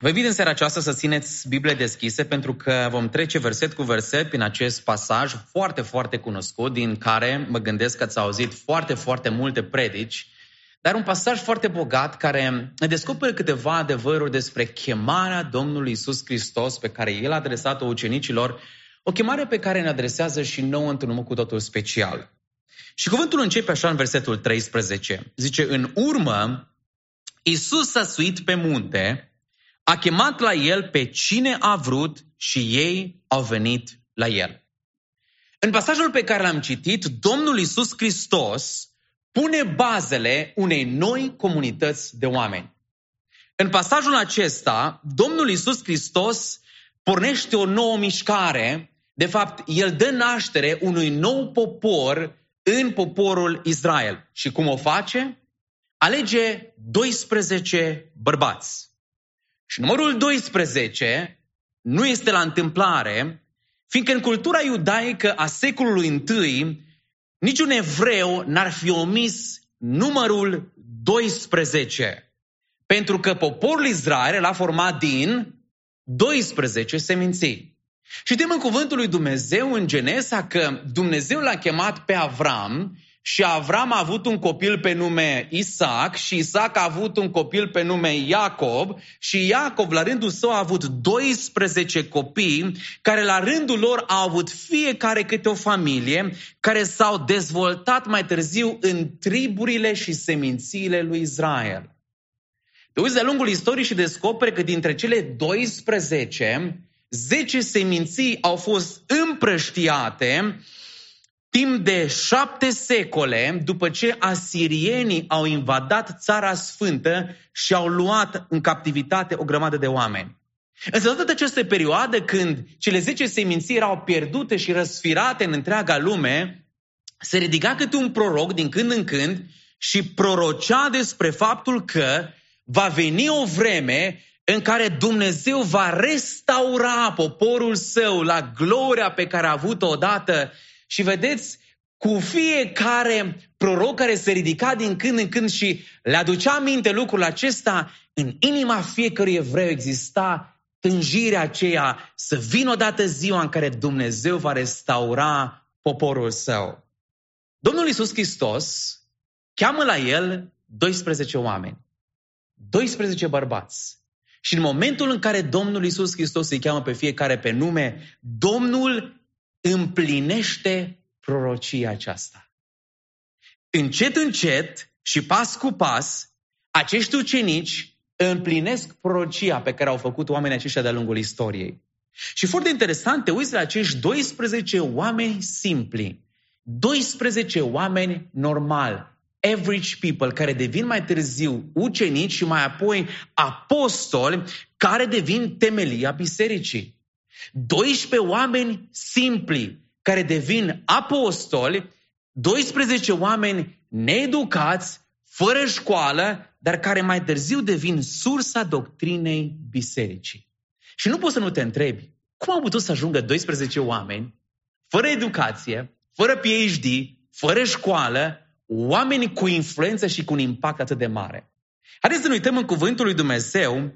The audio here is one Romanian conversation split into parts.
Vă invit în seara aceasta să țineți Biblie deschise pentru că vom trece verset cu verset prin acest pasaj foarte, foarte cunoscut, din care mă gândesc că ați auzit foarte, foarte multe predici, dar un pasaj foarte bogat care ne descoperă câteva adevăruri despre chemarea Domnului Isus Hristos pe care El a adresat-o ucenicilor, o chemare pe care ne adresează și nouă într-un mod cu totul special. Și cuvântul începe așa în versetul 13. Zice, în urmă, Isus s-a suit pe munte, a chemat la el pe cine a vrut și ei au venit la el. În pasajul pe care l-am citit, Domnul Isus Hristos pune bazele unei noi comunități de oameni. În pasajul acesta, Domnul Isus Hristos pornește o nouă mișcare. De fapt, El dă naștere unui nou popor în poporul Israel. Și cum o face? Alege 12 bărbați. Și numărul 12 nu este la întâmplare, fiindcă în cultura iudaică a secolului I, niciun evreu n-ar fi omis numărul 12. Pentru că poporul Israel l-a format din 12 seminții. Și în cuvântul lui Dumnezeu în Genesa că Dumnezeu l-a chemat pe Avram și Avram a avut un copil pe nume Isaac și Isaac a avut un copil pe nume Iacob și Iacob la rândul său a avut 12 copii care la rândul lor au avut fiecare câte o familie care s-au dezvoltat mai târziu în triburile și semințiile lui Israel. Te uiți de-a lungul istoriei și descoperi că dintre cele 12, 10 seminții au fost împrăștiate Timp de șapte secole, după ce asirienii au invadat țara sfântă și au luat în captivitate o grămadă de oameni. Însă toată această perioadă când cele zece seminții erau pierdute și răsfirate în întreaga lume, se ridica câte un proroc din când în când și prorocea despre faptul că va veni o vreme în care Dumnezeu va restaura poporul său la gloria pe care a avut-o odată și vedeți, cu fiecare proroc care se ridica din când în când și le aducea aminte lucrul acesta, în inima fiecărui evreu exista tânjirea aceea să vină odată ziua în care Dumnezeu va restaura poporul său. Domnul Iisus Hristos cheamă la el 12 oameni, 12 bărbați. Și în momentul în care Domnul Iisus Hristos îi cheamă pe fiecare pe nume, Domnul împlinește prorocia aceasta. Încet, încet și pas cu pas, acești ucenici împlinesc prorocia pe care au făcut oamenii aceștia de-a lungul istoriei. Și foarte interesant, te uiți la acești 12 oameni simpli, 12 oameni normali, average people, care devin mai târziu ucenici și mai apoi apostoli, care devin temelia bisericii. 12 oameni simpli care devin apostoli, 12 oameni needucați, fără școală, dar care mai târziu devin sursa doctrinei bisericii. Și nu poți să nu te întrebi, cum au putut să ajungă 12 oameni, fără educație, fără PhD, fără școală, oameni cu influență și cu un impact atât de mare? Haideți să ne uităm în cuvântul lui Dumnezeu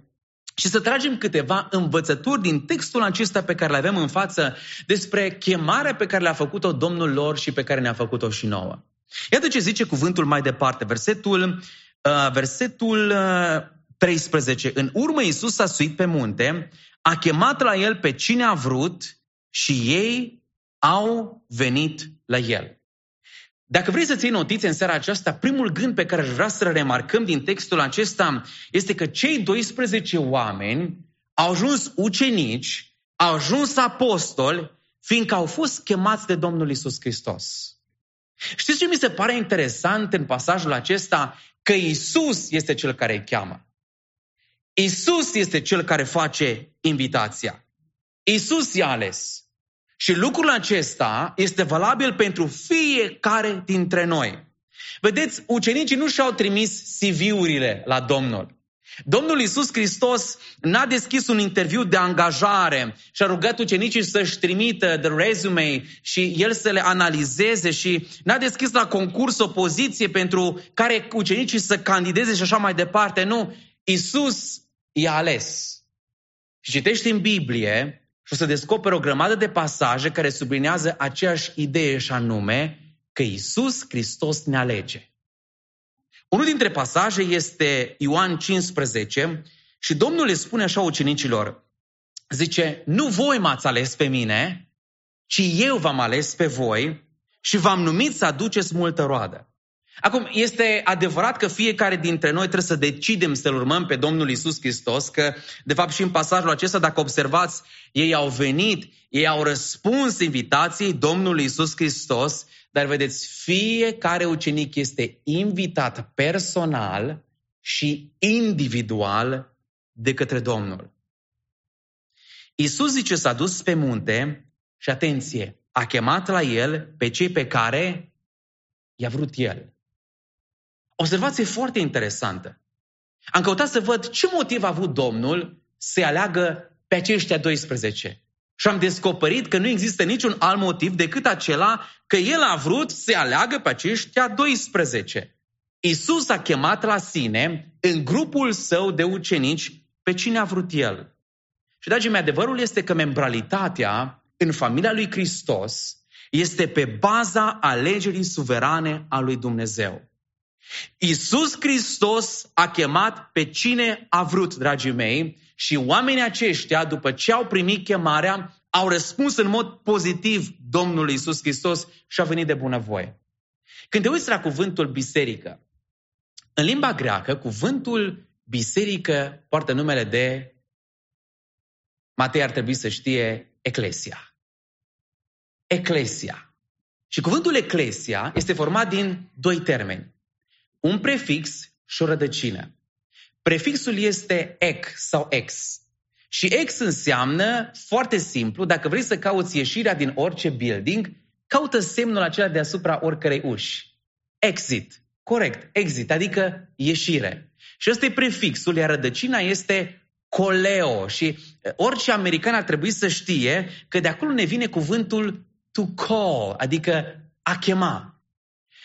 și să tragem câteva învățături din textul acesta pe care le avem în față despre chemarea pe care le-a făcut-o Domnul lor și pe care ne-a făcut-o și nouă. Iată ce zice cuvântul mai departe, versetul, uh, versetul uh, 13. În urmă Iisus s-a suit pe munte, a chemat la el pe cine a vrut și ei au venit la el. Dacă vrei să ții notițe în seara aceasta, primul gând pe care aș vrea să-l remarcăm din textul acesta este că cei 12 oameni au ajuns ucenici, au ajuns apostoli, fiindcă au fost chemați de Domnul Isus Hristos. Știți ce mi se pare interesant în pasajul acesta? Că Isus este cel care îi cheamă. Isus este cel care face invitația. Isus i-a ales. Și lucrul acesta este valabil pentru fiecare dintre noi. Vedeți, ucenicii nu și-au trimis CV-urile la Domnul. Domnul Iisus Hristos n-a deschis un interviu de angajare și a rugat ucenicii să-și trimită de resume și el să le analizeze și n-a deschis la concurs o poziție pentru care ucenicii să candideze și așa mai departe. Nu, Iisus i-a ales. și citești în Biblie și o să descoperi o grămadă de pasaje care sublinează aceeași idee și anume că Isus Hristos ne alege. Unul dintre pasaje este Ioan 15 și Domnul le spune așa ucenicilor, zice, nu voi m-ați ales pe mine, ci eu v-am ales pe voi și v-am numit să aduceți multă roadă. Acum, este adevărat că fiecare dintre noi trebuie să decidem să-L urmăm pe Domnul Isus Hristos, că, de fapt, și în pasajul acesta, dacă observați, ei au venit, ei au răspuns invitației Domnului Isus Hristos, dar vedeți, fiecare ucenic este invitat personal și individual de către Domnul. Isus zice s-a dus pe munte și atenție, a chemat la el pe cei pe care i-a vrut el. Observație foarte interesantă. Am căutat să văd ce motiv a avut Domnul să aleagă pe aceștia 12. Și am descoperit că nu există niciun alt motiv decât acela că el a vrut să aleagă pe aceștia 12. Isus a chemat la sine, în grupul său de ucenici, pe cine a vrut el. Și, dragii mei, adevărul este că membralitatea în familia lui Hristos este pe baza alegerii suverane a lui Dumnezeu. Isus Hristos a chemat pe cine a vrut, dragii mei, și oamenii aceștia, după ce au primit chemarea, au răspuns în mod pozitiv Domnului Isus Hristos și au venit de bunăvoie. Când te uiți la cuvântul biserică, în limba greacă, cuvântul biserică poartă numele de Matei ar trebui să știe Eclesia. Eclesia. Și cuvântul Eclesia este format din doi termeni un prefix și o rădăcină. Prefixul este ec sau ex. Și ex înseamnă, foarte simplu, dacă vrei să cauți ieșirea din orice building, caută semnul acela deasupra oricărei uși. Exit. Corect. Exit, adică ieșire. Și ăsta e prefixul, iar rădăcina este coleo. Și orice american ar trebui să știe că de acolo ne vine cuvântul to call, adică a chema.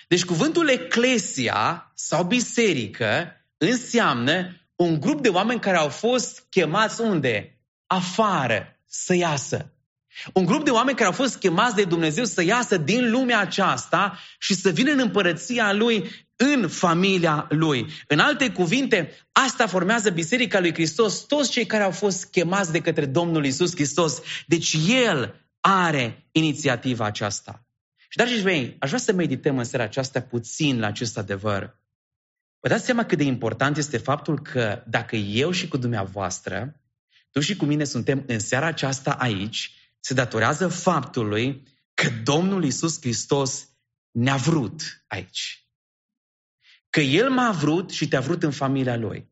Deci cuvântul eclesia sau biserică înseamnă un grup de oameni care au fost chemați unde? Afară, să iasă. Un grup de oameni care au fost chemați de Dumnezeu să iasă din lumea aceasta și să vină în împărăția Lui, în familia Lui. În alte cuvinte, asta formează Biserica lui Hristos, toți cei care au fost chemați de către Domnul Isus Hristos. Deci El are inițiativa aceasta. Și, dragii mei, aș vrea să medităm în seara aceasta puțin la acest adevăr. Vă dați seama cât de important este faptul că dacă eu și cu dumneavoastră, tu și cu mine suntem în seara aceasta aici, se datorează faptului că Domnul Isus Hristos ne-a vrut aici. Că El m-a vrut și te-a vrut în familia Lui.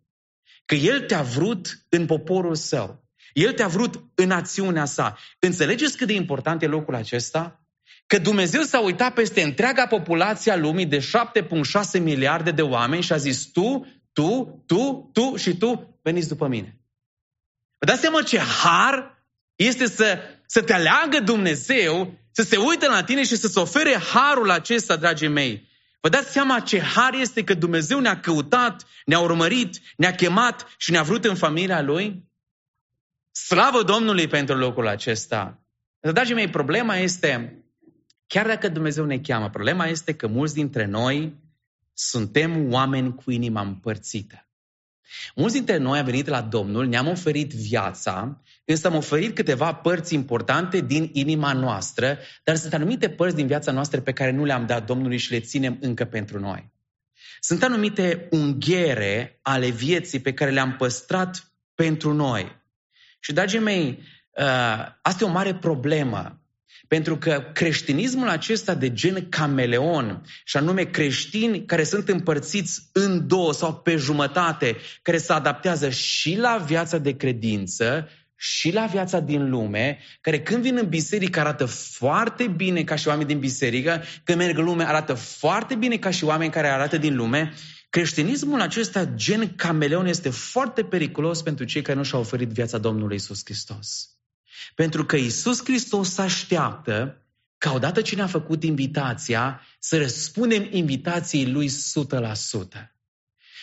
Că El te-a vrut în poporul Său. El te-a vrut în acțiunea sa. Înțelegeți cât de important e locul acesta? Că Dumnezeu s-a uitat peste întreaga populație a lumii de 7,6 miliarde de oameni și a zis tu, tu, tu, tu și tu veniți după mine. Vă dați seama ce har este să, să te aleagă Dumnezeu, să se uite la tine și să-ți ofere harul acesta, dragii mei. Vă dați seama ce har este că Dumnezeu ne-a căutat, ne-a urmărit, ne-a chemat și ne-a vrut în familia Lui? Slavă Domnului pentru locul acesta! Dragii mei, problema este Chiar dacă Dumnezeu ne cheamă, problema este că mulți dintre noi suntem oameni cu inima împărțită. Mulți dintre noi am venit la Domnul, ne-am oferit viața, însă am oferit câteva părți importante din inima noastră, dar sunt anumite părți din viața noastră pe care nu le-am dat Domnului și le ținem încă pentru noi. Sunt anumite unghiere ale vieții pe care le-am păstrat pentru noi. Și, dragii mei, uh, asta e o mare problemă. Pentru că creștinismul acesta de gen cameleon, și anume creștini care sunt împărțiți în două sau pe jumătate, care se adaptează și la viața de credință și la viața din lume, care când vin în biserică arată foarte bine ca și oameni din biserică, când merg în lume arată foarte bine ca și oameni care arată din lume, creștinismul acesta gen cameleon este foarte periculos pentru cei care nu și-au oferit viața Domnului Isus Hristos. Pentru că Isus Hristos așteaptă ca odată ce ne-a făcut invitația, să răspundem invitației Lui 100%.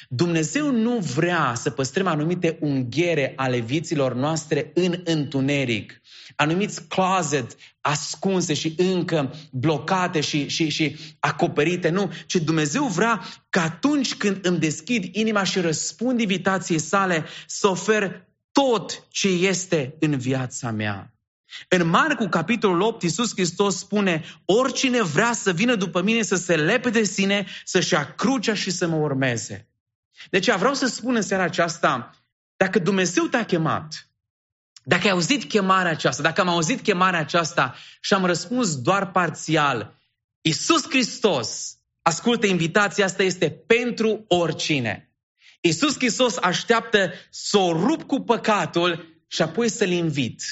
Dumnezeu nu vrea să păstrăm anumite unghiere ale vieților noastre în întuneric, anumiți closet ascunse și încă blocate și, și, și acoperite. Nu, ci Dumnezeu vrea că atunci când îmi deschid inima și răspund invitației sale să ofer tot ce este în viața mea. În Marcu, capitolul 8, Iisus Hristos spune, oricine vrea să vină după mine să se lepe de sine, să-și ia crucea și să mă urmeze. Deci vreau să spun în seara aceasta, dacă Dumnezeu te-a chemat, dacă ai auzit chemarea aceasta, dacă am auzit chemarea aceasta și am răspuns doar parțial, Iisus Hristos, ascultă, invitația asta este pentru oricine. Iisus Hristos așteaptă să o rup cu păcatul și apoi să-L invit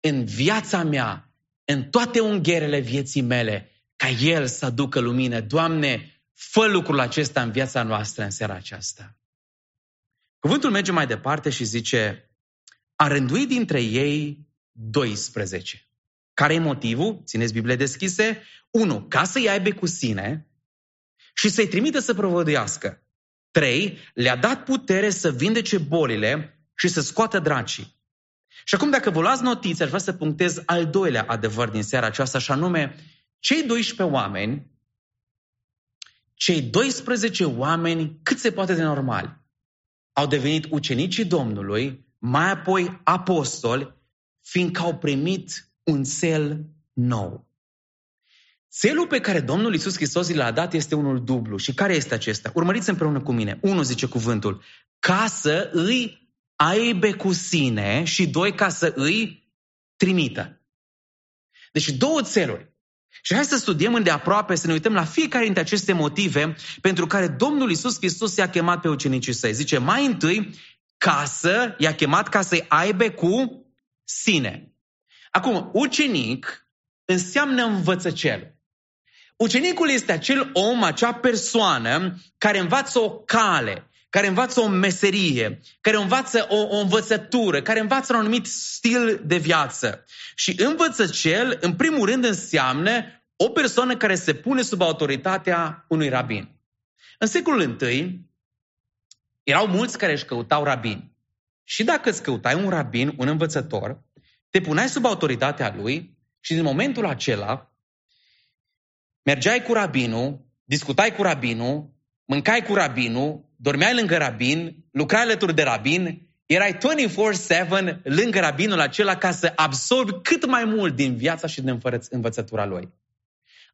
în viața mea, în toate ungherele vieții mele, ca El să aducă lumină. Doamne, fă lucrul acesta în viața noastră în seara aceasta. Cuvântul merge mai departe și zice, a rânduit dintre ei 12. Care e motivul? Țineți Biblie deschise. 1. Ca să-i aibă cu sine și să-i trimită să provăduiască. 3. Le-a dat putere să vindece bolile și să scoată dracii. Și acum, dacă vă luați notițe, aș vrea să punctez al doilea adevăr din seara aceasta, și anume, cei 12 oameni, cei 12 oameni cât se poate de normal, au devenit ucenicii Domnului, mai apoi apostoli, fiindcă au primit un cel nou. Țelul pe care Domnul Iisus Hristos l-a dat este unul dublu. Și care este acesta? Urmăriți împreună cu mine. Unu zice cuvântul. Ca să îi aibă cu sine și doi, ca să îi trimită. Deci două țeluri. Și hai să studiem îndeaproape, să ne uităm la fiecare dintre aceste motive pentru care Domnul Isus Hristos i-a chemat pe ucenicii săi. Zice, mai întâi, casă, i-a chemat ca să-i aibă cu sine. Acum, ucenic înseamnă învățăcel. Ucenicul este acel om, acea persoană care învață o cale, care învață o meserie, care învață o, o învățătură, care învață un anumit stil de viață. Și învățăcel, în primul rând, înseamnă o persoană care se pune sub autoritatea unui rabin. În secolul I, erau mulți care își căutau rabini. Și dacă îți căutai un rabin, un învățător, te puneai sub autoritatea lui și din momentul acela mergeai cu rabinul, discutai cu rabinul, mâncai cu rabinul, dormeai lângă rabin, lucrai alături de rabin, erai 24-7 lângă rabinul acela ca să absorbi cât mai mult din viața și din învățătura lui.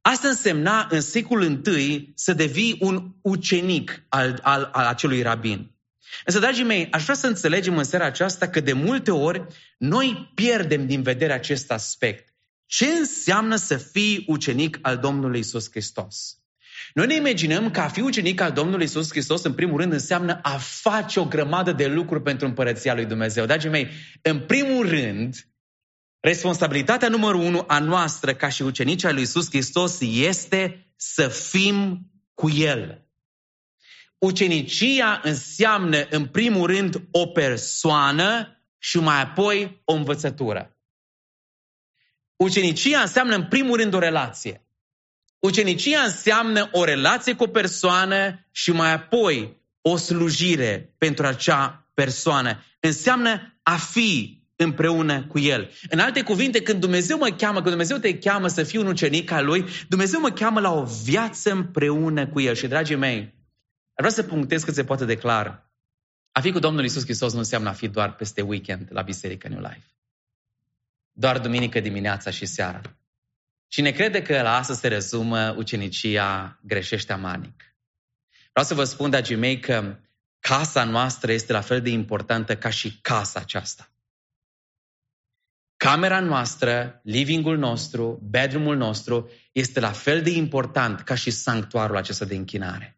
Asta însemna în secolul I să devii un ucenic al, al, al acelui rabin. Însă, dragii mei, aș vrea să înțelegem în seara aceasta că de multe ori noi pierdem din vedere acest aspect. Ce înseamnă să fii ucenic al Domnului Isus Hristos? Noi ne imaginăm că a fi ucenic al Domnului Isus Hristos, în primul rând, înseamnă a face o grămadă de lucruri pentru împărăția lui Dumnezeu. Dragii mei, în primul rând, responsabilitatea numărul unu a noastră ca și ucenici al lui Isus Hristos este să fim cu El. Ucenicia înseamnă, în primul rând, o persoană și mai apoi o învățătură. Ucenicia înseamnă, în primul rând, o relație. Ucenicia înseamnă o relație cu o persoană și mai apoi o slujire pentru acea persoană. Înseamnă a fi împreună cu El. În alte cuvinte, când Dumnezeu mă cheamă, când Dumnezeu te cheamă să fiu un ucenic al Lui, Dumnezeu mă cheamă la o viață împreună cu El. Și, dragii mei, ar vrea să punctez cât se poate de clar. A fi cu Domnul Isus Hristos nu înseamnă a fi doar peste weekend la Biserică New Life. Doar duminică dimineața și seara. Cine crede că la asta se rezumă ucenicia, greșește amanic. Vreau să vă spun, dragii mei, că casa noastră este la fel de importantă ca și casa aceasta. Camera noastră, livingul nostru, bedroomul nostru este la fel de important ca și sanctuarul acesta de închinare.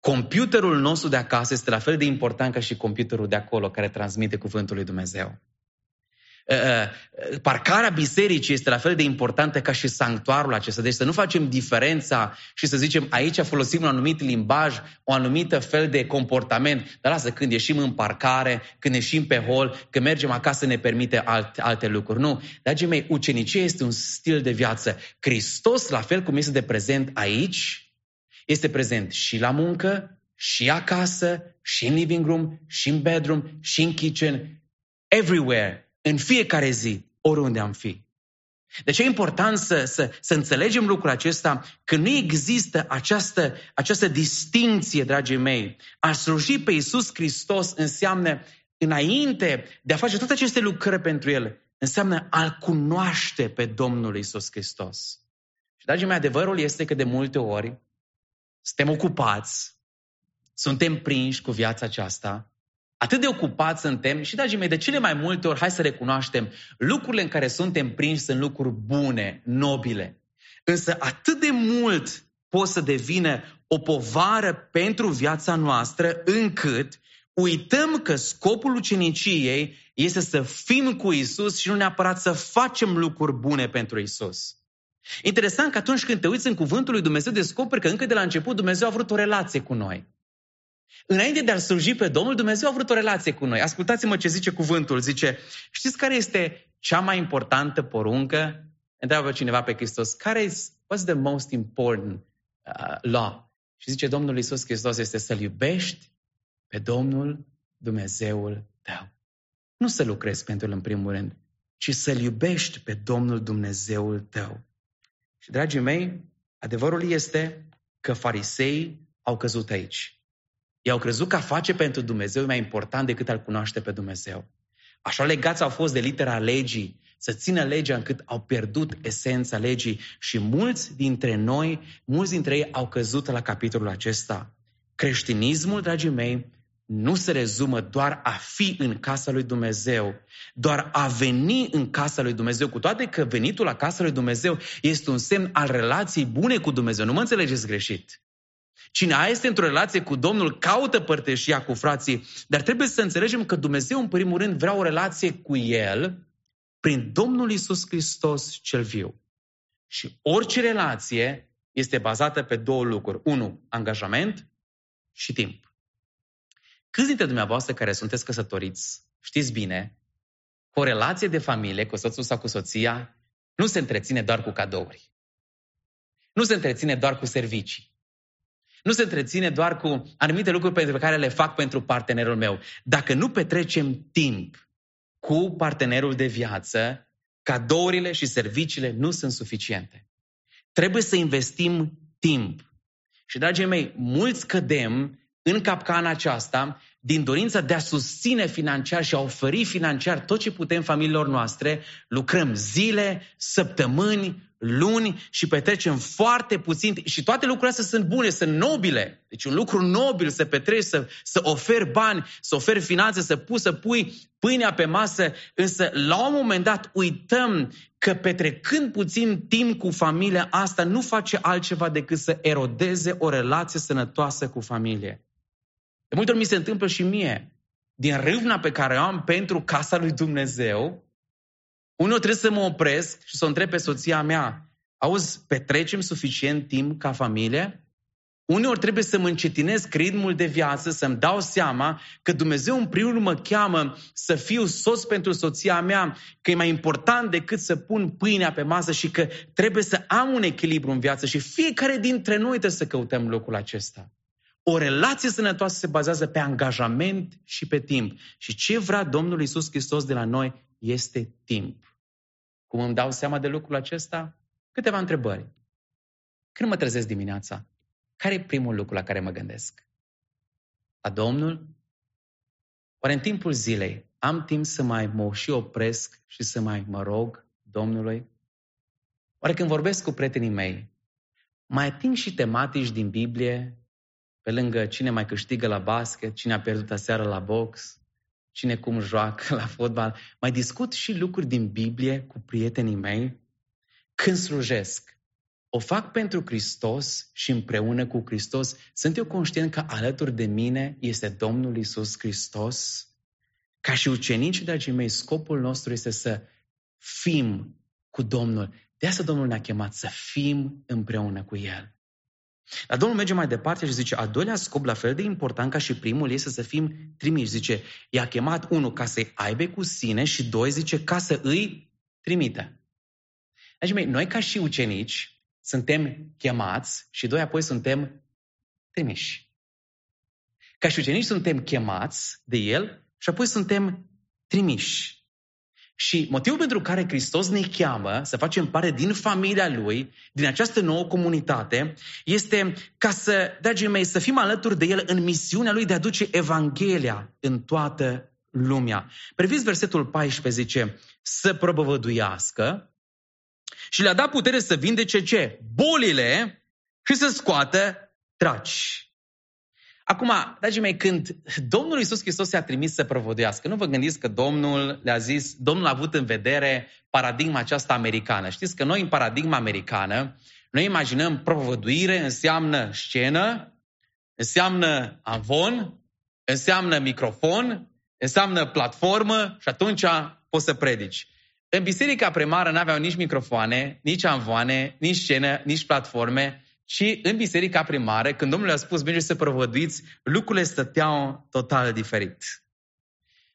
Computerul nostru de acasă este la fel de important ca și computerul de acolo care transmite cuvântul lui Dumnezeu. Uh, uh, parcarea bisericii este la fel de importantă ca și sanctuarul acesta. Deci să nu facem diferența și să zicem aici folosim un anumit limbaj, o anumită fel de comportament. Dar lasă, când ieșim în parcare, când ieșim pe hol, când mergem acasă ne permite alte, alte lucruri. Nu. Dragii mei, ucenicie este un stil de viață. Hristos, la fel cum este de prezent aici, este prezent și la muncă, și acasă, și în living room, și în bedroom, și în kitchen, everywhere, în fiecare zi, oriunde am fi. Deci e important să, să, să înțelegem lucrul acesta, că nu există această, această distinție, dragii mei. A sluji pe Iisus Hristos înseamnă, înainte de a face toate aceste lucrări pentru El, înseamnă a-L cunoaște pe Domnul Iisus Hristos. Și, dragii mei, adevărul este că de multe ori suntem ocupați, suntem prinși cu viața aceasta Atât de ocupați suntem și, dragii mei, de cele mai multe ori, hai să recunoaștem, lucrurile în care suntem prinși sunt lucruri bune, nobile. Însă atât de mult pot să devină o povară pentru viața noastră, încât uităm că scopul uceniciei este să fim cu Isus și nu neapărat să facem lucruri bune pentru Isus. Interesant că atunci când te uiți în cuvântul lui Dumnezeu, descoperi că încă de la început Dumnezeu a vrut o relație cu noi. Înainte de a sluji pe Domnul, Dumnezeu a vrut o relație cu noi. Ascultați-mă ce zice cuvântul. Zice, știți care este cea mai importantă poruncă? Întreabă cineva pe Hristos, care is, what's the most important uh, law? Și zice Domnul Iisus Hristos este să-L iubești pe Domnul Dumnezeul tău. Nu să lucrezi pentru El în primul rând, ci să-L iubești pe Domnul Dumnezeul tău. Și, dragii mei, adevărul este că farisei au căzut aici. Ei au crezut că a face pentru Dumnezeu e mai important decât a-L cunoaște pe Dumnezeu. Așa legați au fost de litera legii, să țină legea încât au pierdut esența legii și mulți dintre noi, mulți dintre ei au căzut la capitolul acesta. Creștinismul, dragii mei, nu se rezumă doar a fi în casa lui Dumnezeu, doar a veni în casa lui Dumnezeu, cu toate că venitul la casa lui Dumnezeu este un semn al relației bune cu Dumnezeu. Nu mă înțelegeți greșit. Cine este într-o relație cu Domnul caută părtășia cu frații, dar trebuie să înțelegem că Dumnezeu în primul rând vrea o relație cu El prin Domnul Isus Hristos cel viu. Și orice relație este bazată pe două lucruri. Unu, angajament și timp. Câți dintre dumneavoastră care sunteți căsătoriți știți bine că o relație de familie cu soțul sau cu soția nu se întreține doar cu cadouri. Nu se întreține doar cu servicii. Nu se întreține doar cu anumite lucruri pentru care le fac pentru partenerul meu. Dacă nu petrecem timp cu partenerul de viață, cadourile și serviciile nu sunt suficiente. Trebuie să investim timp. Și, dragii mei, mulți cădem în capcana aceasta din dorința de a susține financiar și a oferi financiar tot ce putem familiilor noastre, lucrăm zile, săptămâni, luni și petrecem foarte puțin și toate lucrurile astea sunt bune, sunt nobile. Deci un lucru nobil să petreci, să, să oferi bani, să oferi finanțe, să pui, să pui pâinea pe masă, însă la un moment dat uităm că petrecând puțin timp cu familia asta nu face altceva decât să erodeze o relație sănătoasă cu familie. De multe ori mi se întâmplă și mie. Din râvna pe care o am pentru casa lui Dumnezeu, unul trebuie să mă opresc și să o întreb pe soția mea, auzi, petrecem suficient timp ca familie? Uneori trebuie să mă încetinesc ritmul de viață, să-mi dau seama că Dumnezeu în primul rând mă cheamă să fiu soț pentru soția mea, că e mai important decât să pun pâinea pe masă și că trebuie să am un echilibru în viață și fiecare dintre noi trebuie să căutăm lucrul acesta. O relație sănătoasă se bazează pe angajament și pe timp. Și ce vrea Domnul Isus Hristos de la noi este timp. Cum îmi dau seama de lucrul acesta? Câteva întrebări. Când mă trezesc dimineața, care e primul lucru la care mă gândesc? La Domnul? Oare în timpul zilei am timp să mai mă și opresc și să mai mă rog Domnului? Oare când vorbesc cu prietenii mei, mai ating și tematici din Biblie pe lângă cine mai câștigă la basket, cine a pierdut aseară la box, cine cum joacă la fotbal, mai discut și lucruri din Biblie cu prietenii mei. Când slujesc, o fac pentru Hristos și împreună cu Hristos. Sunt eu conștient că alături de mine este Domnul Isus Hristos? Ca și ucenici, dragii mei, scopul nostru este să fim cu Domnul. De asta Domnul ne-a chemat să fim împreună cu El. Dar Domnul merge mai departe și zice, al doilea scop, la fel de important ca și primul, este să fim trimiși. Zice, i-a chemat unul ca să-i aibă cu sine și doi, zice, ca să îi trimită. Deci, mei, noi ca și ucenici suntem chemați și doi apoi suntem trimiși. Ca și ucenici suntem chemați de El și apoi suntem trimiși. Și motivul pentru care Hristos ne cheamă să facem parte din familia Lui, din această nouă comunitate, este ca să, dragii mei, să fim alături de El în misiunea Lui de a duce Evanghelia în toată lumea. Previți versetul 14, zice, să propovăduiască și le-a dat putere să vindece ce? Bolile și să scoată traci. Acum, dragii mei, când Domnul Iisus Hristos se-a trimis să prăvăduiască, nu vă gândiți că Domnul le-a zis, Domnul a avut în vedere paradigma aceasta americană. Știți că noi în paradigma americană, noi imaginăm prăvăduire înseamnă scenă, înseamnă avon, înseamnă microfon, înseamnă platformă și atunci poți să predici. În biserica primară n-aveau nici microfoane, nici anvoane, nici scenă, nici platforme, și în biserica primară, când Domnul a spus, mergeți să prăvăduiți, lucrurile stăteau total diferit.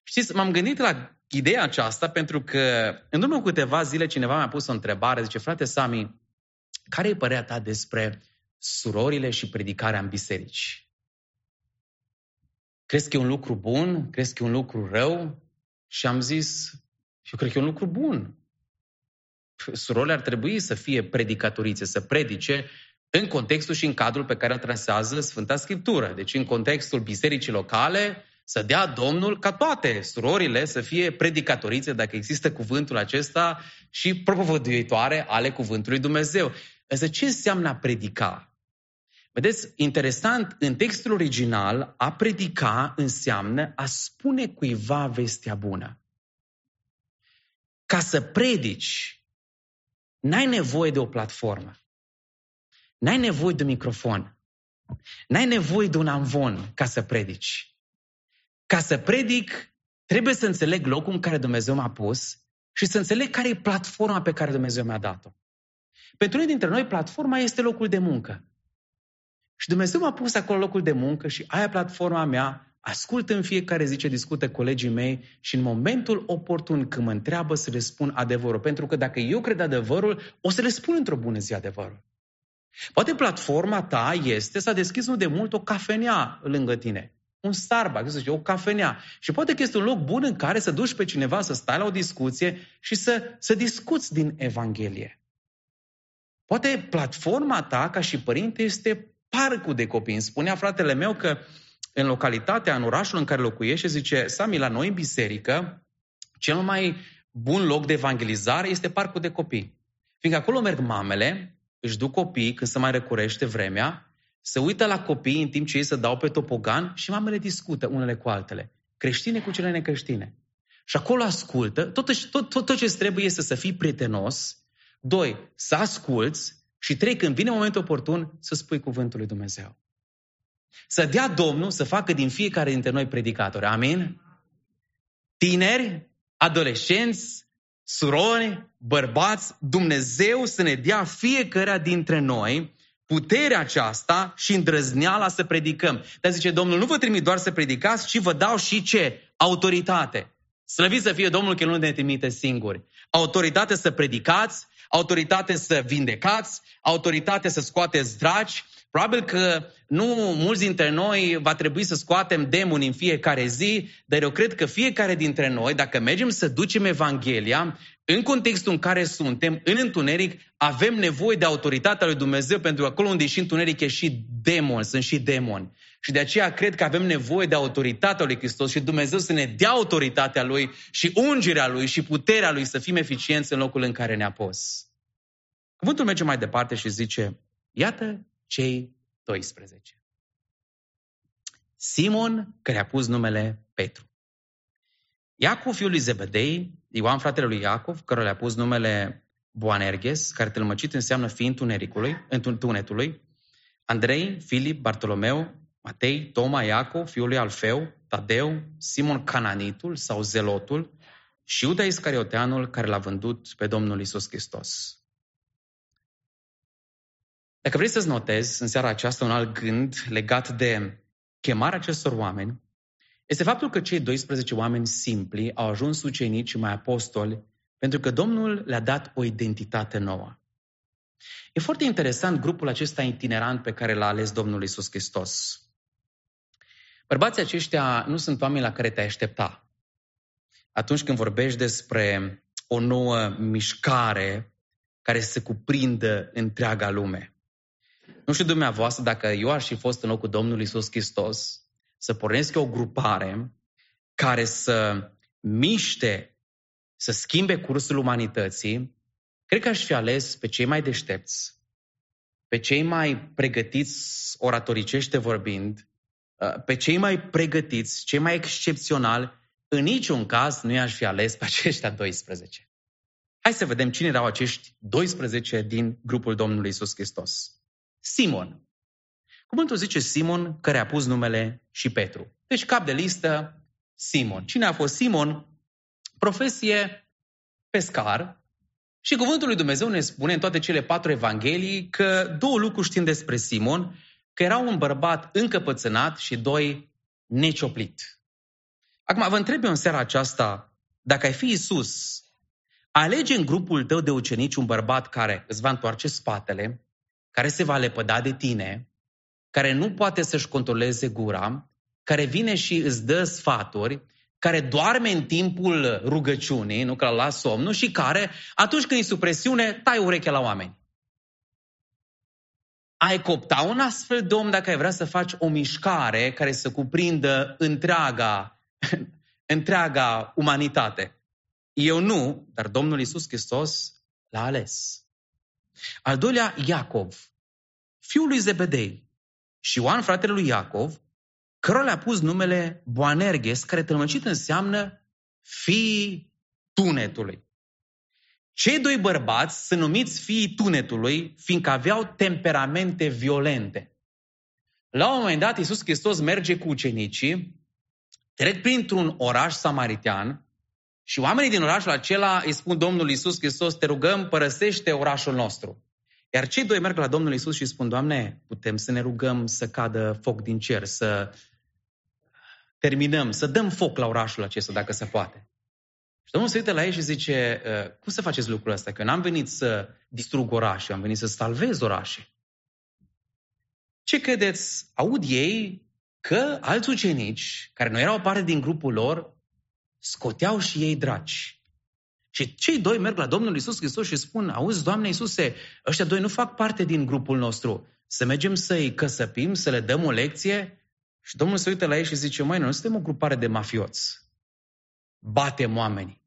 Știți, m-am gândit la ideea aceasta pentru că în urmă cu câteva zile cineva mi-a pus o întrebare, zice, frate Sami, care e părerea ta despre surorile și predicarea în biserici? Crezi că e un lucru bun? Crezi că e un lucru rău? Și am zis, eu cred că e un lucru bun. Surorile ar trebui să fie predicatorițe, să predice în contextul și în cadrul pe care îl trasează Sfânta Scriptură. Deci în contextul bisericii locale, să dea Domnul ca toate surorile să fie predicatorițe, dacă există cuvântul acesta, și propovăduitoare ale cuvântului Dumnezeu. Însă ce înseamnă a predica? Vedeți, interesant, în textul original, a predica înseamnă a spune cuiva vestea bună. Ca să predici, n-ai nevoie de o platformă. N-ai nevoie de un microfon. N-ai nevoie de un amvon ca să predici. Ca să predic, trebuie să înțeleg locul în care Dumnezeu m-a pus și să înțeleg care e platforma pe care Dumnezeu mi-a dat-o. Pentru unii dintre noi, platforma este locul de muncă. Și Dumnezeu m-a pus acolo locul de muncă și aia platforma mea, ascult în fiecare zi ce discută colegii mei și în momentul oportun când mă întreabă să le spun adevărul. Pentru că dacă eu cred adevărul, o să le spun într-o bună zi adevărul. Poate platforma ta este să deschis nu de mult o cafenea lângă tine. Un Starbucks, să zice, o cafenea. Și poate că este un loc bun în care să duci pe cineva să stai la o discuție și să, să discuți din Evanghelie. Poate platforma ta ca și părinte este parcul de copii. Îmi spunea fratele meu că în localitatea, în orașul în care locuiește, zice, Sami, la noi în biserică, cel mai bun loc de evangelizare este parcul de copii. Fiindcă acolo merg mamele își duc copiii când se mai recurește vremea, se uită la copii în timp ce ei se dau pe topogan și mamele discută unele cu altele. Creștine cu cele necreștine. Și acolo ascultă, tot, tot, tot, tot ce trebuie este să fii prietenos, doi, să asculți și trei, când vine momentul oportun, să spui cuvântul lui Dumnezeu. Să dea Domnul să facă din fiecare dintre noi predicatori. Amin? Tineri, adolescenți, surori, bărbați, Dumnezeu să ne dea fiecare dintre noi puterea aceasta și îndrăzneala să predicăm. Dar zice Domnul, nu vă trimit doar să predicați, ci vă dau și ce? Autoritate. Slăvit să fie Domnul că nu ne trimite singuri. Autoritate să predicați, autoritate să vindecați, autoritate să scoateți dragi, Probabil că nu mulți dintre noi va trebui să scoatem demoni în fiecare zi, dar eu cred că fiecare dintre noi, dacă mergem să ducem Evanghelia, în contextul în care suntem, în întuneric, avem nevoie de autoritatea lui Dumnezeu, pentru că acolo unde e și întuneric e și demoni, sunt și demoni. Și de aceea cred că avem nevoie de autoritatea lui Hristos și Dumnezeu să ne dea autoritatea lui și ungerea lui și puterea lui să fim eficienți în locul în care ne-a pus. Cuvântul merge mai departe și zice, iată cei 12. Simon, care a pus numele Petru. Iacov, fiul lui Zebedei, Ioan, fratele lui Iacov, care le-a pus numele Boanerges, care tălmăcit înseamnă fiind tunericului, tunetului, Andrei, Filip, Bartolomeu, Matei, Toma, Iacov, fiul lui Alfeu, Tadeu, Simon Cananitul sau Zelotul și Iuda Iscarioteanul care l-a vândut pe Domnul Isus Hristos. Dacă vrei să-ți notezi în seara aceasta un alt gând legat de chemarea acestor oameni, este faptul că cei 12 oameni simpli au ajuns ucenici și mai apostoli pentru că Domnul le-a dat o identitate nouă. E foarte interesant grupul acesta itinerant pe care l-a ales Domnul Isus Hristos. Bărbații aceștia nu sunt oameni la care te aștepta. Atunci când vorbești despre o nouă mișcare care să cuprindă întreaga lume. Nu știu dumneavoastră dacă eu aș fi fost în locul Domnului Isus Hristos să pornesc o grupare care să miște, să schimbe cursul umanității, cred că aș fi ales pe cei mai deștepți, pe cei mai pregătiți oratoricește vorbind, uh, pe cei mai pregătiți, cei mai excepționali, în niciun caz nu i-aș fi ales pe aceștia 12. Hai să vedem cine erau acești 12 din grupul Domnului Isus Hristos. Simon. Cuvântul zice Simon, care a pus numele și Petru. Deci cap de listă, Simon. Cine a fost Simon? Profesie pescar. Și cuvântul lui Dumnezeu ne spune în toate cele patru evanghelii că două lucruri știm despre Simon, că era un bărbat încăpățânat și doi necioplit. Acum vă întreb eu în seara aceasta, dacă ai fi Isus, alege în grupul tău de ucenici un bărbat care îți va întoarce spatele, care se va lepăda de tine, care nu poate să-și controleze gura, care vine și îți dă sfaturi, care doarme în timpul rugăciunii, nu că la somnul, și care, atunci când e sub presiune, tai urechea la oameni. Ai copta un astfel de om dacă ai vrea să faci o mișcare care să cuprindă întreaga, întreaga umanitate. Eu nu, dar Domnul Isus Hristos l-a ales. Al doilea, Iacov, fiul lui Zebedei și Ioan, fratele lui Iacov, cărora le-a pus numele Boanerges, care tălmăcit înseamnă fiii tunetului. Cei doi bărbați sunt numiți fiii tunetului, fiindcă aveau temperamente violente. La un moment dat, Iisus Hristos merge cu ucenicii, trec printr-un oraș samaritean și oamenii din orașul acela îi spun Domnului Iisus Hristos, te rugăm, părăsește orașul nostru. Iar cei doi merg la Domnul Iisus și spun, Doamne, putem să ne rugăm să cadă foc din cer, să terminăm, să dăm foc la orașul acesta, dacă se poate. Și Domnul se uită la ei și zice, ă, cum să faceți lucrul ăsta? Că eu n-am venit să distrug orașe, am venit să salvez orașe. Ce credeți? Aud ei că alți ucenici, care nu erau parte din grupul lor, scoteau și ei dragi. Și cei doi merg la Domnul Isus Hristos și spun, auzi, Doamne Iisuse, ăștia doi nu fac parte din grupul nostru. Să mergem să-i căsăpim, să le dăm o lecție? Și Domnul se uită la ei și zice, măi, noi nu suntem o grupare de mafioți. Batem oamenii.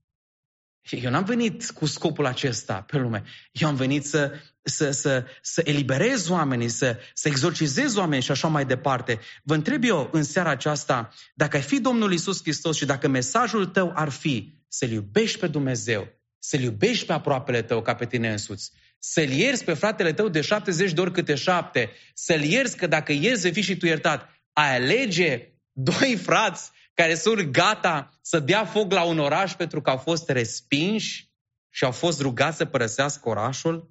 Eu n-am venit cu scopul acesta pe lume. Eu am venit să, să, să, să eliberez oamenii, să, să exorcizez oamenii și așa mai departe. Vă întreb eu în seara aceasta, dacă ai fi Domnul Isus Hristos și dacă mesajul tău ar fi să-L iubești pe Dumnezeu, să-L iubești pe aproapele tău ca pe tine însuți, să-L ierți pe fratele tău de 70 de ori câte șapte, să-L ierți că dacă ierți vei fi și tu iertat, ai alege doi frați care sunt gata să dea foc la un oraș pentru că au fost respinși și au fost rugați să părăsească orașul?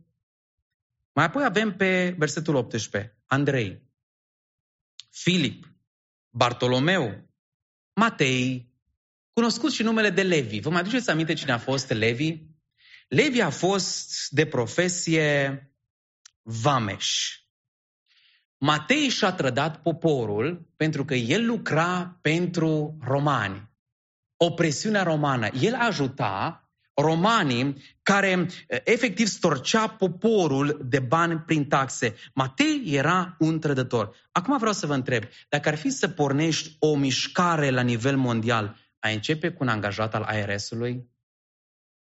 Mai apoi avem pe versetul 18, Andrei, Filip, Bartolomeu, Matei, cunoscut și numele de Levi. Vă mai aduceți aminte cine a fost Levi? Levi a fost de profesie vameș. Matei și-a trădat poporul pentru că el lucra pentru romani. Opresiunea romană. El ajuta romanii care efectiv storcea poporul de bani prin taxe. Matei era un trădător. Acum vreau să vă întreb, dacă ar fi să pornești o mișcare la nivel mondial, ai începe cu un angajat al ARS-ului?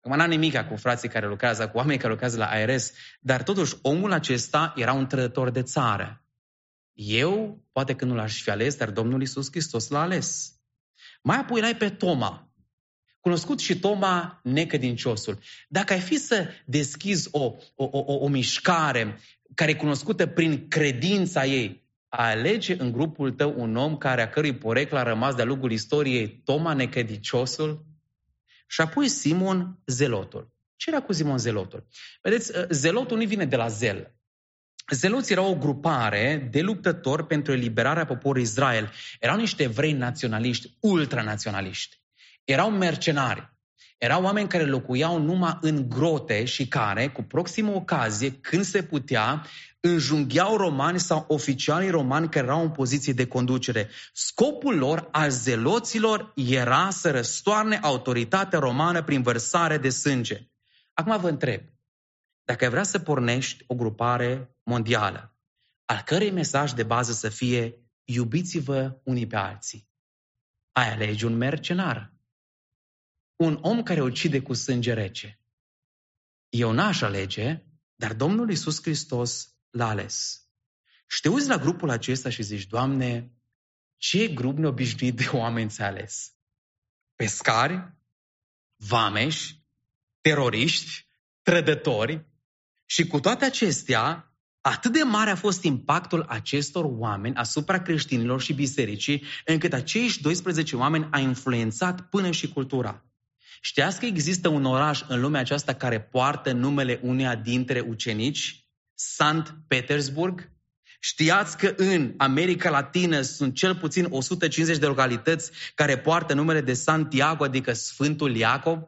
Acum n-am nimic cu frații care lucrează, cu oamenii care lucrează la ARS, dar totuși omul acesta era un trădător de țară. Eu, poate că nu l-aș fi ales, dar Domnul Isus Hristos l-a ales. Mai apoi l-ai pe Toma, cunoscut și Toma necădinciosul. Dacă ai fi să deschizi o, o, o, o mișcare care e cunoscută prin credința ei, a alege în grupul tău un om care a cărui porecl a rămas de-a lungul istoriei Toma necădiciosul și apoi Simon Zelotul. Ce era cu Simon Zelotul? Vedeți, zelotul nu vine de la zel. Zeloții erau o grupare de luptători pentru eliberarea poporului Israel. Erau niște evrei naționaliști, ultranaționaliști. Erau mercenari. Erau oameni care locuiau numai în grote și care, cu proximă ocazie, când se putea, înjungheau romani sau oficialii romani care erau în poziție de conducere. Scopul lor, al zeloților, era să răstoarne autoritatea romană prin vărsare de sânge. Acum vă întreb, dacă ai vrea să pornești o grupare mondială, al cărei mesaj de bază să fie iubiți-vă unii pe alții, ai alege un mercenar, un om care ucide cu sânge rece. Eu n-aș alege, dar Domnul Iisus Hristos l-a ales. Și te uiți la grupul acesta și zici, Doamne, ce grup neobișnuit de oameni ți ales? Pescari, vameși, teroriști, trădători și cu toate acestea, atât de mare a fost impactul acestor oameni asupra creștinilor și bisericii, încât acești 12 oameni a influențat până și cultura. Știați că există un oraș în lumea aceasta care poartă numele uneia dintre ucenici? Sankt Petersburg? Știați că în America Latină sunt cel puțin 150 de localități care poartă numele de Santiago, adică Sfântul Iacob?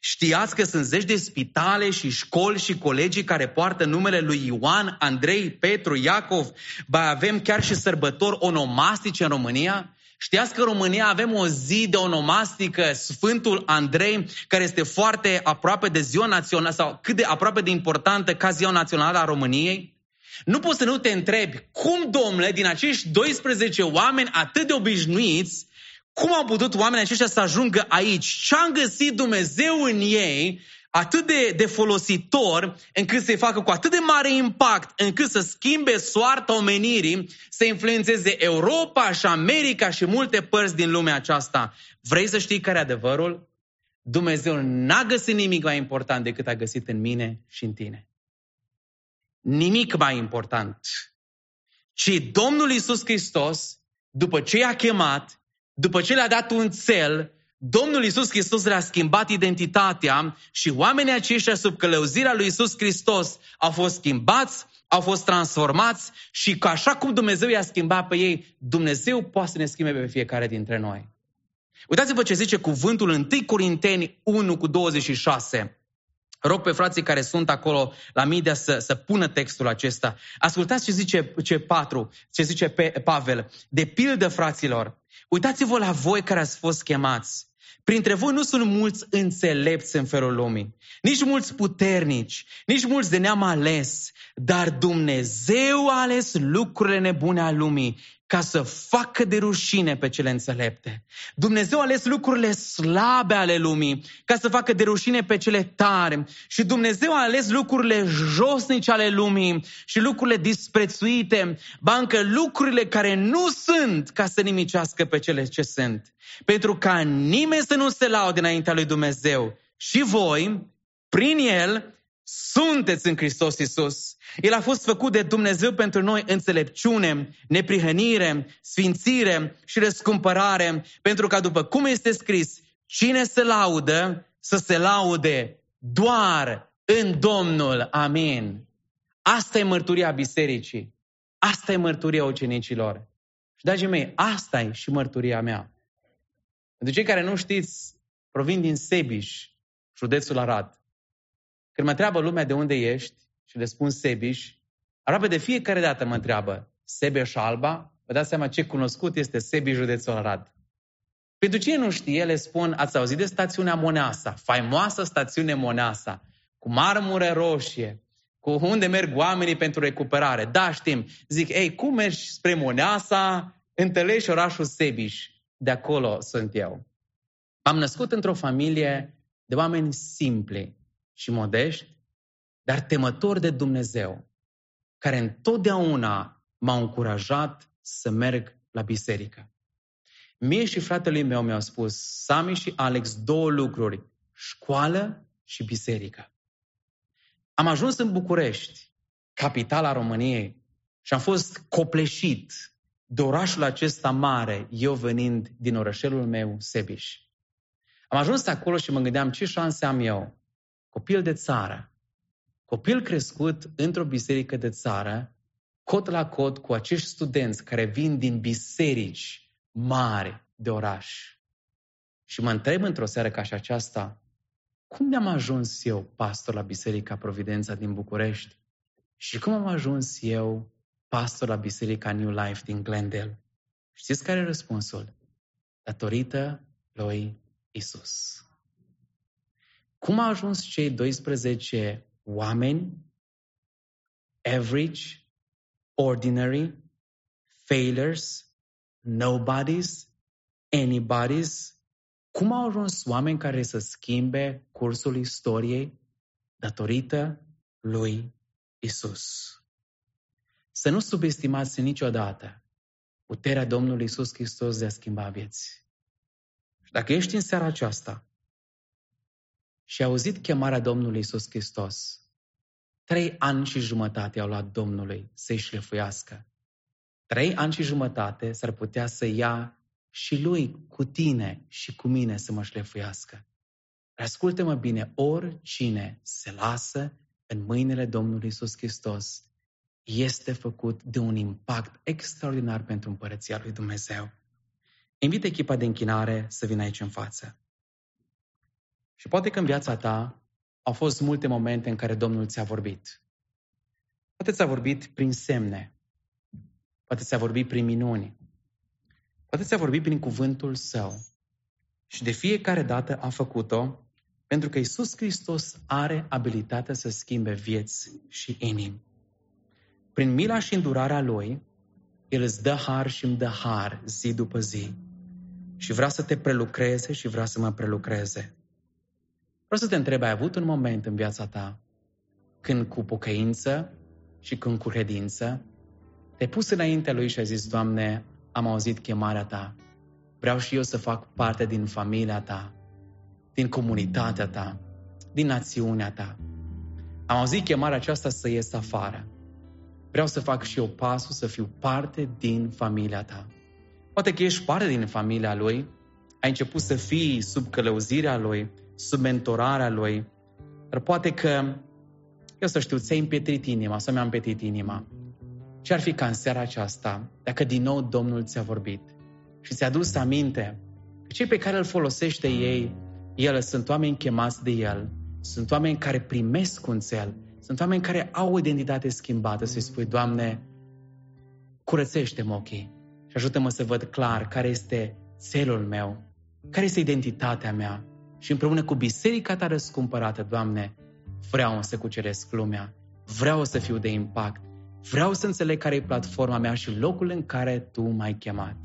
Știați că sunt zeci de spitale și școli și colegii care poartă numele lui Ioan, Andrei, Petru, Iacov? Ba avem chiar și sărbători onomastice în România? Știați că în România avem o zi de onomastică, Sfântul Andrei, care este foarte aproape de ziua națională sau cât de aproape de importantă ca ziua națională a României? Nu poți să nu te întrebi cum, domnule, din acești 12 oameni atât de obișnuiți, cum au putut oamenii aceștia să ajungă aici? Ce a găsit Dumnezeu în ei atât de, de folositor încât să-i facă cu atât de mare impact încât să schimbe soarta omenirii, să influențeze Europa și America și multe părți din lumea aceasta. Vrei să știi care e adevărul? Dumnezeu n-a găsit nimic mai important decât a găsit în mine și în tine. Nimic mai important. Și Domnul Isus Hristos, după ce i-a chemat, după ce le-a dat un cel, Domnul Isus Hristos le-a schimbat identitatea și oamenii aceștia sub călăuzirea lui Isus Hristos au fost schimbați, au fost transformați și că așa cum Dumnezeu i-a schimbat pe ei, Dumnezeu poate să ne schimbe pe fiecare dintre noi. Uitați-vă ce zice cuvântul 1 Corinteni 1 cu 26. Rog pe frații care sunt acolo la media să, să pună textul acesta. Ascultați ce zice ce patru, ce zice pe Pavel. De pildă, fraților, uitați-vă la voi care ați fost chemați. Printre voi nu sunt mulți înțelepți în felul lumii, nici mulți puternici, nici mulți de neam ales, dar Dumnezeu a ales lucrurile nebune a lumii ca să facă de rușine pe cele înțelepte. Dumnezeu a ales lucrurile slabe ale lumii ca să facă de rușine pe cele tare. Și Dumnezeu a ales lucrurile josnice ale lumii și lucrurile disprețuite, bancă lucrurile care nu sunt ca să nimicească pe cele ce sunt. Pentru ca nimeni să nu se laude înaintea lui Dumnezeu. Și voi, prin El, sunteți în Hristos Isus. El a fost făcut de Dumnezeu pentru noi înțelepciune, neprihănire, sfințire și răscumpărare, pentru ca după cum este scris, cine se laudă, să se laude doar în Domnul. Amin. Asta e mărturia bisericii. Asta e mărturia ucenicilor. Și, dragii mei, asta e și mărturia mea. Pentru cei care nu știți, provin din Sebiș, județul Arad. Când mă întreabă lumea de unde ești și le spun Sebiș, aproape de fiecare dată mă întreabă Sebeș Alba, vă dați seama ce cunoscut este Sebiș, județul Arad. Pentru cine nu știe, le spun, ați auzit de stațiunea Moneasa, faimoasă stațiune Moneasa, cu marmură roșie, cu unde merg oamenii pentru recuperare. Da, știm. Zic, ei, cum mergi spre Moneasa, întâlnești orașul Sebiș. De acolo sunt eu. Am născut într-o familie de oameni simpli, și modești, dar temători de Dumnezeu, care întotdeauna m-au încurajat să merg la biserică. Mie și fratelui meu mi-au spus, Sami și Alex, două lucruri, școală și biserică. Am ajuns în București, capitala României, și am fost copleșit de orașul acesta mare, eu venind din orășelul meu, Sebiș. Am ajuns acolo și mă gândeam ce șanse am eu copil de țară, copil crescut într-o biserică de țară, cot la cot cu acești studenți care vin din biserici mari de oraș. Și mă întreb într-o seară ca și aceasta, cum de-am ajuns eu pastor la Biserica Providența din București? Și cum am ajuns eu pastor la Biserica New Life din Glendale? Știți care e răspunsul? Datorită lui Isus. Cum au ajuns cei 12 oameni average, ordinary, failures, nobodies, anybody's, cum au ajuns oameni care să schimbe cursul istoriei datorită lui Isus? Să nu subestimați niciodată puterea Domnului Isus Hristos de a schimba vieți. Și dacă ești în seara aceasta și ai auzit chemarea Domnului Isus Hristos, trei ani și jumătate au luat Domnului să-i șlefuiască. Trei ani și jumătate s-ar putea să ia și lui cu tine și cu mine să mă șlefuiască. Ascultă-mă bine, oricine se lasă în mâinile Domnului Isus Hristos este făcut de un impact extraordinar pentru împărăția lui Dumnezeu. Invit echipa de închinare să vină aici în față. Și poate că în viața ta au fost multe momente în care Domnul ți-a vorbit. Poate ți-a vorbit prin semne, poate ți-a vorbit prin minuni, poate ți-a vorbit prin cuvântul său. Și de fiecare dată a făcut-o pentru că Isus Hristos are abilitatea să schimbe vieți și inimi. Prin mila și îndurarea Lui, El îți dă har și îmi dă har zi după zi. Și vrea să te prelucreze și vrea să mă prelucreze. Vreau să te întreb, ai avut un moment în viața ta când cu pocăință și când cu credință te-ai pus înaintea Lui și ai zis, Doamne, am auzit chemarea Ta. Vreau și eu să fac parte din familia Ta, din comunitatea Ta, din națiunea Ta. Am auzit chemarea aceasta să ies afară. Vreau să fac și eu pasul să fiu parte din familia ta. Poate că ești parte din familia lui, ai început să fii sub călăuzirea lui, sub mentorarea lui, dar poate că, eu să știu, ți-ai împietrit inima sau mi-am împietrit inima. Ce ar fi ca în seara aceasta, dacă din nou Domnul ți-a vorbit și ți-a dus aminte că cei pe care îl folosește ei, el sunt oameni chemați de el, sunt oameni care primesc un cel, sunt oameni care au o identitate schimbată, să-i spui, Doamne, curățește-mă ochii și ajută-mă să văd clar care este țelul meu, care este identitatea mea și împreună cu biserica ta răscumpărată, Doamne, vreau să cuceresc lumea, vreau să fiu de impact, vreau să înțeleg care e platforma mea și locul în care Tu m-ai chemat.